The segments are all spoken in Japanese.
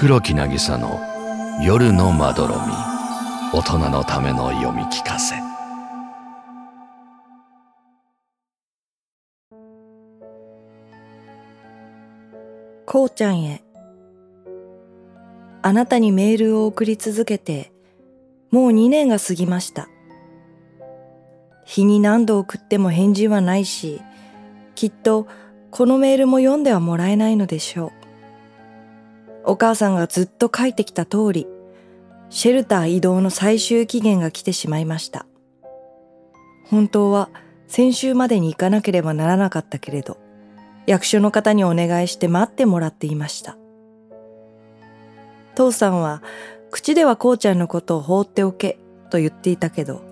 黒木渚の夜のまどろみ。大人のための読み聞かせ。こうちゃんへ。あなたにメールを送り続けてもう2年が過ぎました。日に何度送っても返事はないしきっとこのメールも読んではもらえないのでしょう。お母さんがずっと書いてきた通りシェルター移動の最終期限が来てしまいました。本当は先週までに行かなければならなかったけれど役所の方にお願いして待ってもらっていました。父さんは口ではこうちゃんのことを放っておけと言っていたけど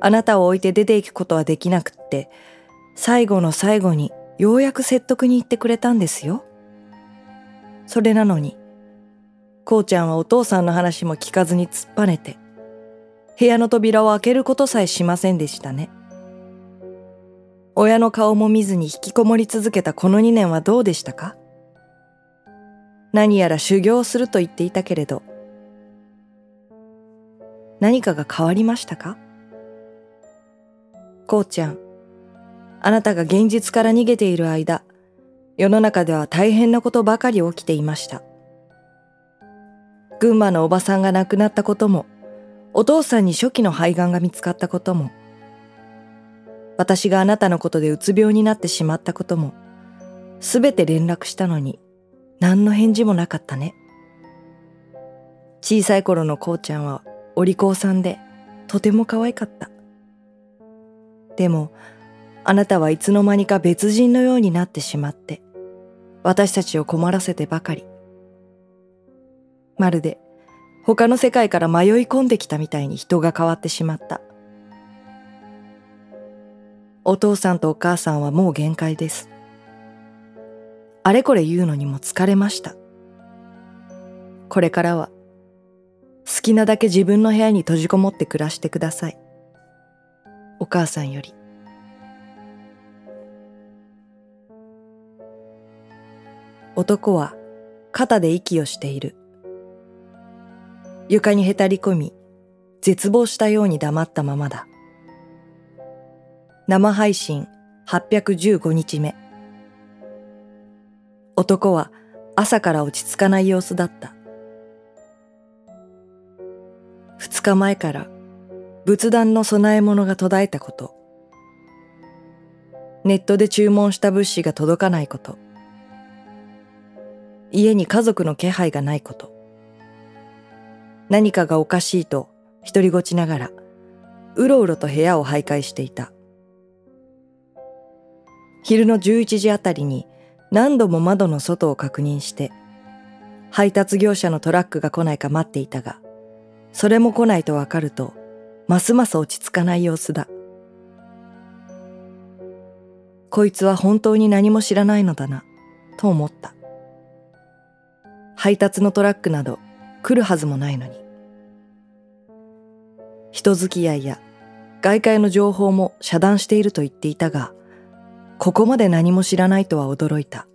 あなたを置いて出ていくことはできなくって最後の最後にようやく説得に行ってくれたんですよ。それなのにこうちゃんはお父さんの話も聞かずに突っぱねて部屋の扉を開けることさえしませんでしたね。親の顔も見ずに引きこもり続けたこの2年はどうでしたか？何やら修行すると言っていたけれど何かが変わりましたか？こうちゃんあなたが現実から逃げている間世の中では大変なことばかり起きていました。群馬のおばさんが亡くなったこともお父さんに初期の肺がんが見つかったことも私があなたのことでうつ病になってしまったこともすべて連絡したのに何の返事もなかったね。小さい頃のこうちゃんはお利口さんでとても可愛かった。でもあなたはいつの間にか別人のようになってしまって私たちを困らせてばかり。まるで他の世界から迷い込んできたみたいに人が変わってしまった。お父さんとお母さんはもう限界です。あれこれ言うのにも疲れました。これからは好きなだけ自分の部屋に閉じこもって暮らしてください。お母さんより。男は肩で息をしている。床にへたり込み、絶望したように黙ったままだ。生配信815日目。男は朝から落ち着かない様子だった。二日前から仏壇の供え物が途絶えたこと。ネットで注文した物資が届かないこと。家に家族の気配がないこと。何かがおかしいと独りごちながらうろうろと部屋を徘徊していた。昼の11時あたりに何度も窓の外を確認して配達業者のトラックが来ないか待っていたがそれも来ないとわかるとますます落ち着かない様子だ。こいつは本当に何も知らないのだなと思った。配達のトラックなど来るはずもないのに。人付き合いや外界の情報も遮断していると言っていたがここまで何も知らないとは驚いた。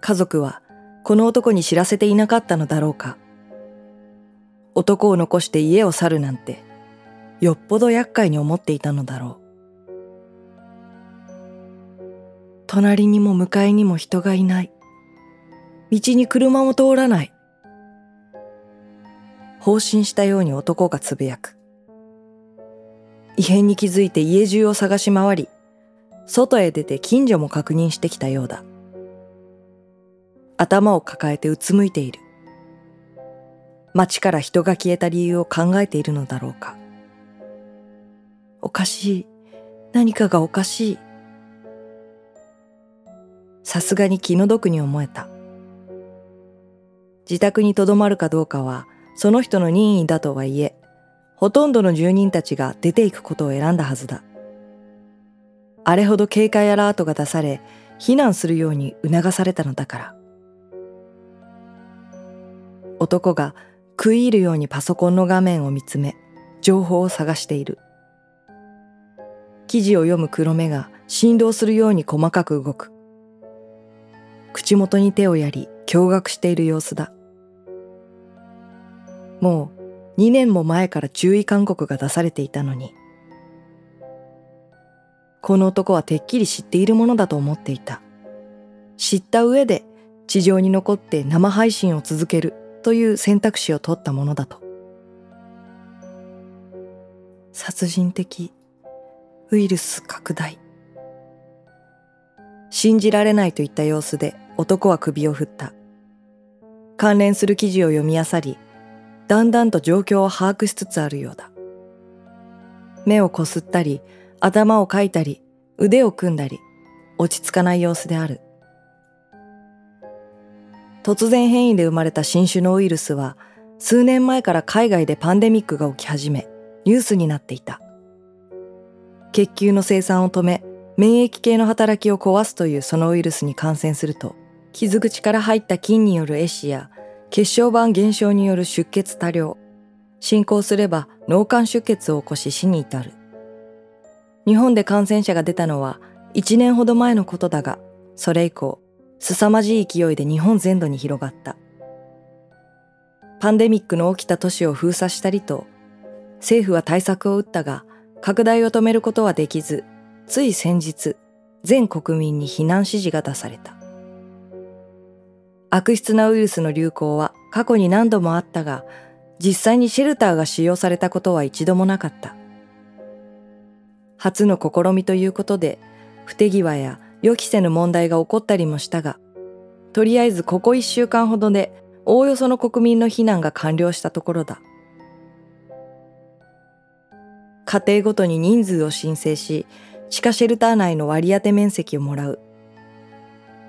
家族はこの男に知らせていなかったのだろうか。男を残して家を去るなんてよっぽど厄介に思っていたのだろう。隣にも向かいにも人がいない。道に車も通らない。放心したように男がつぶやく。異変に気づいて家中を探し回り、外へ出て近所も確認してきたようだ。頭を抱えてうつむいている。街から人が消えた理由を考えているのだろうか。おかしい。何かがおかしい。さすがに気の毒に思えた。自宅に留まるかどうかはその人の任意だとはいえ、ほとんどの住人たちが出ていくことを選んだはずだ。あれほど警戒アラートが出され、避難するように促されたのだから。男が食い入るようにパソコンの画面を見つめ、情報を探している。記事を読む黒目が振動するように細かく動く。口元に手をやり驚愕している様子だ。もう2年も前から注意勧告が出されていたのに。この男はてっきり知っているものだと思っていた。知った上で地上に残って生配信を続けるという選択肢を取ったものだと。殺人的ウイルス拡大。信じられないといった様子で男は首を振った。関連する記事を読み漁り、だんだんと状況を把握しつつあるようだ。目をこすったり、頭をかいたり、腕を組んだり、落ち着かない様子である。突然変異で生まれた新種のウイルスは、数年前から海外でパンデミックが起き始め、ニュースになっていた。血球の生産を止め、免疫系の働きを壊すというそのウイルスに感染すると、傷口から入った菌による壊死や、血小板減少による出血多量、進行すれば脳幹出血を起こし死に至る。日本で感染者が出たのは1年ほど前のことだが、それ以降、凄まじい勢いで日本全土に広がった。パンデミックの起きた都市を封鎖したりと、政府は対策を打ったが、拡大を止めることはできず、つい先日、全国民に避難指示が出された。悪質なウイルスの流行は過去に何度もあったが、実際にシェルターが使用されたことは一度もなかった。初の試みということで、不手際や予期せぬ問題が起こったりもしたが、とりあえずここ一週間ほどで、おおよその国民の避難が完了したところだ。家庭ごとに人数を申請し、地下シェルター内の割り当て面積をもらう。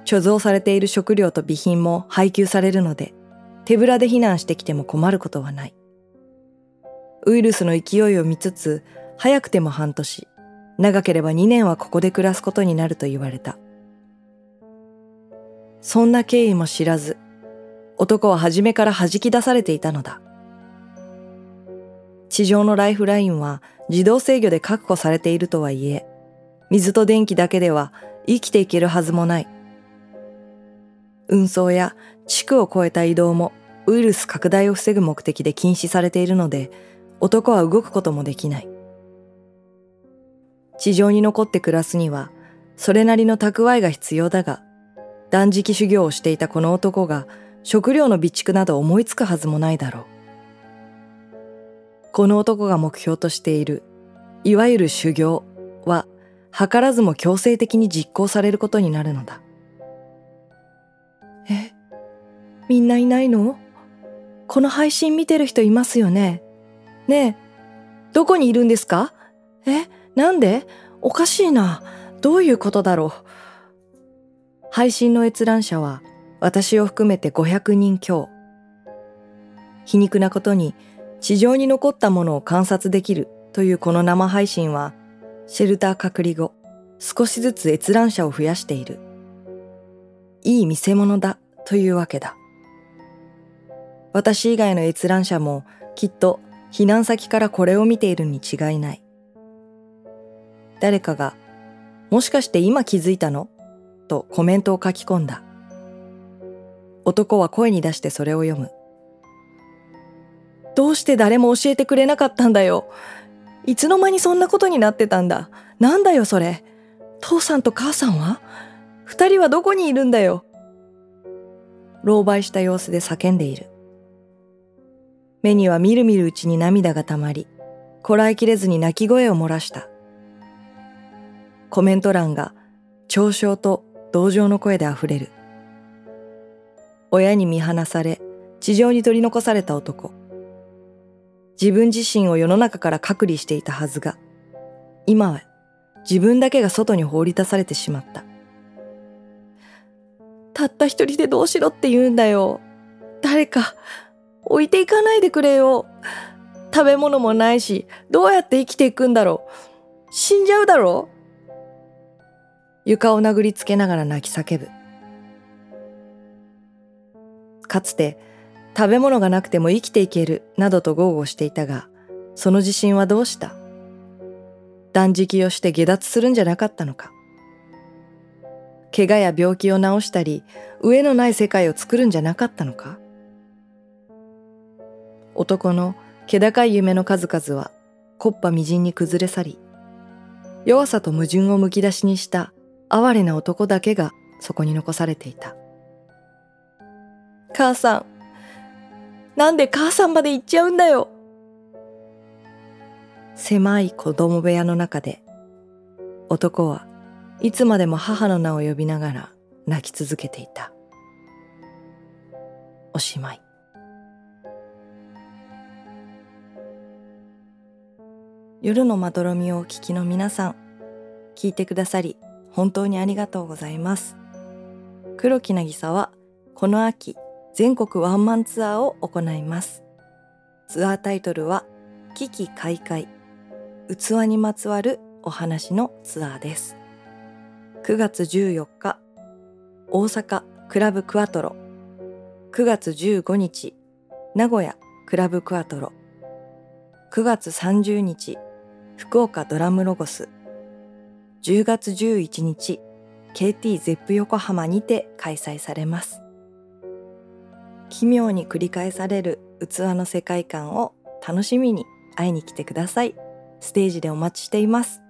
貯蔵されている食料と備品も配給されるので、手ぶらで避難してきても困ることはない。ウイルスの勢いを見つつ、早くても半年、長ければ2年はここで暮らすことになると言われた。そんな経緯も知らず、男は初めから弾き出されていたのだ。地上のライフラインは自動制御で確保されているとはいえ、水と電気だけでは生きていけるはずもない。運送や地区を越えた移動もウイルス拡大を防ぐ目的で禁止されているので、男は動くこともできない。地上に残って暮らすには、それなりの蓄えが必要だが、断食修行をしていたこの男が食料の備蓄など思いつくはずもないだろう。この男が目標としている、いわゆる修行は、図らずも強制的に実行されることになるのだ。みんないないの？この配信見てる人いますよね？ねえ、どこにいるんですか？えなんで？おかしいな。どういうことだろう？配信の閲覧者は私を含めて500人強。皮肉なことに地上に残ったものを観察できるというこの生配信はシェルター隔離後少しずつ閲覧者を増やしている。いい見せ物だというわけだ。私以外の閲覧者もきっと避難先からこれを見ているに違いない。誰かが、もしかして今気づいたの？とコメントを書き込んだ。男は声に出してそれを読む。どうして誰も教えてくれなかったんだよ？いつの間にそんなことになってたんだ？なんだよそれ？父さんと母さんは？二人はどこにいるんだよ？狼狽した様子で叫んでいる。目にはみるみるうちに涙がたまり、こらえきれずに泣き声を漏らした。コメント欄が嘲笑と同情の声で溢れる。親に見放され、地上に取り残された男。自分自身を世の中から隔離していたはずが、今は自分だけが外に放り出されてしまった。たった一人でどうしろって言うんだよ。誰か、置いていかないでくれよ。食べ物もないし、どうやって生きていくんだろう。死んじゃうだろう床を殴りつけながら泣き叫ぶ。かつて食べ物がなくても生きていけるなどと豪語していたが、その自信はどうした？断食をして下脱するんじゃなかったのか？怪我や病気を治したり上のない世界を作るんじゃなかったのか？男の気高い夢の数々は木っ端みじんに崩れ去り弱さと矛盾をむき出しにした哀れな男だけがそこに残されていた。母さんなんで母さんまで行っちゃうんだよ。狭い子供部屋の中で男はいつまでも母の名を呼びながら泣き続けていた。おしまい。夜のまどろみをお聞きの皆さん聞いてくださり本当にありがとうございます。黒木渚はこの秋全国ワンマンツアーを行います。ツアータイトルは危機開会器にまつわるお話のツアーです。9月14日大阪クラブクアトロ。9月15日名古屋クラブクアトロ。9月30日福岡ドラムロゴス。10月11日 KT ゼップ横浜にて開催されます。奇妙に繰り返される器の世界観を楽しみに会いに来てください。ステージでお待ちしています。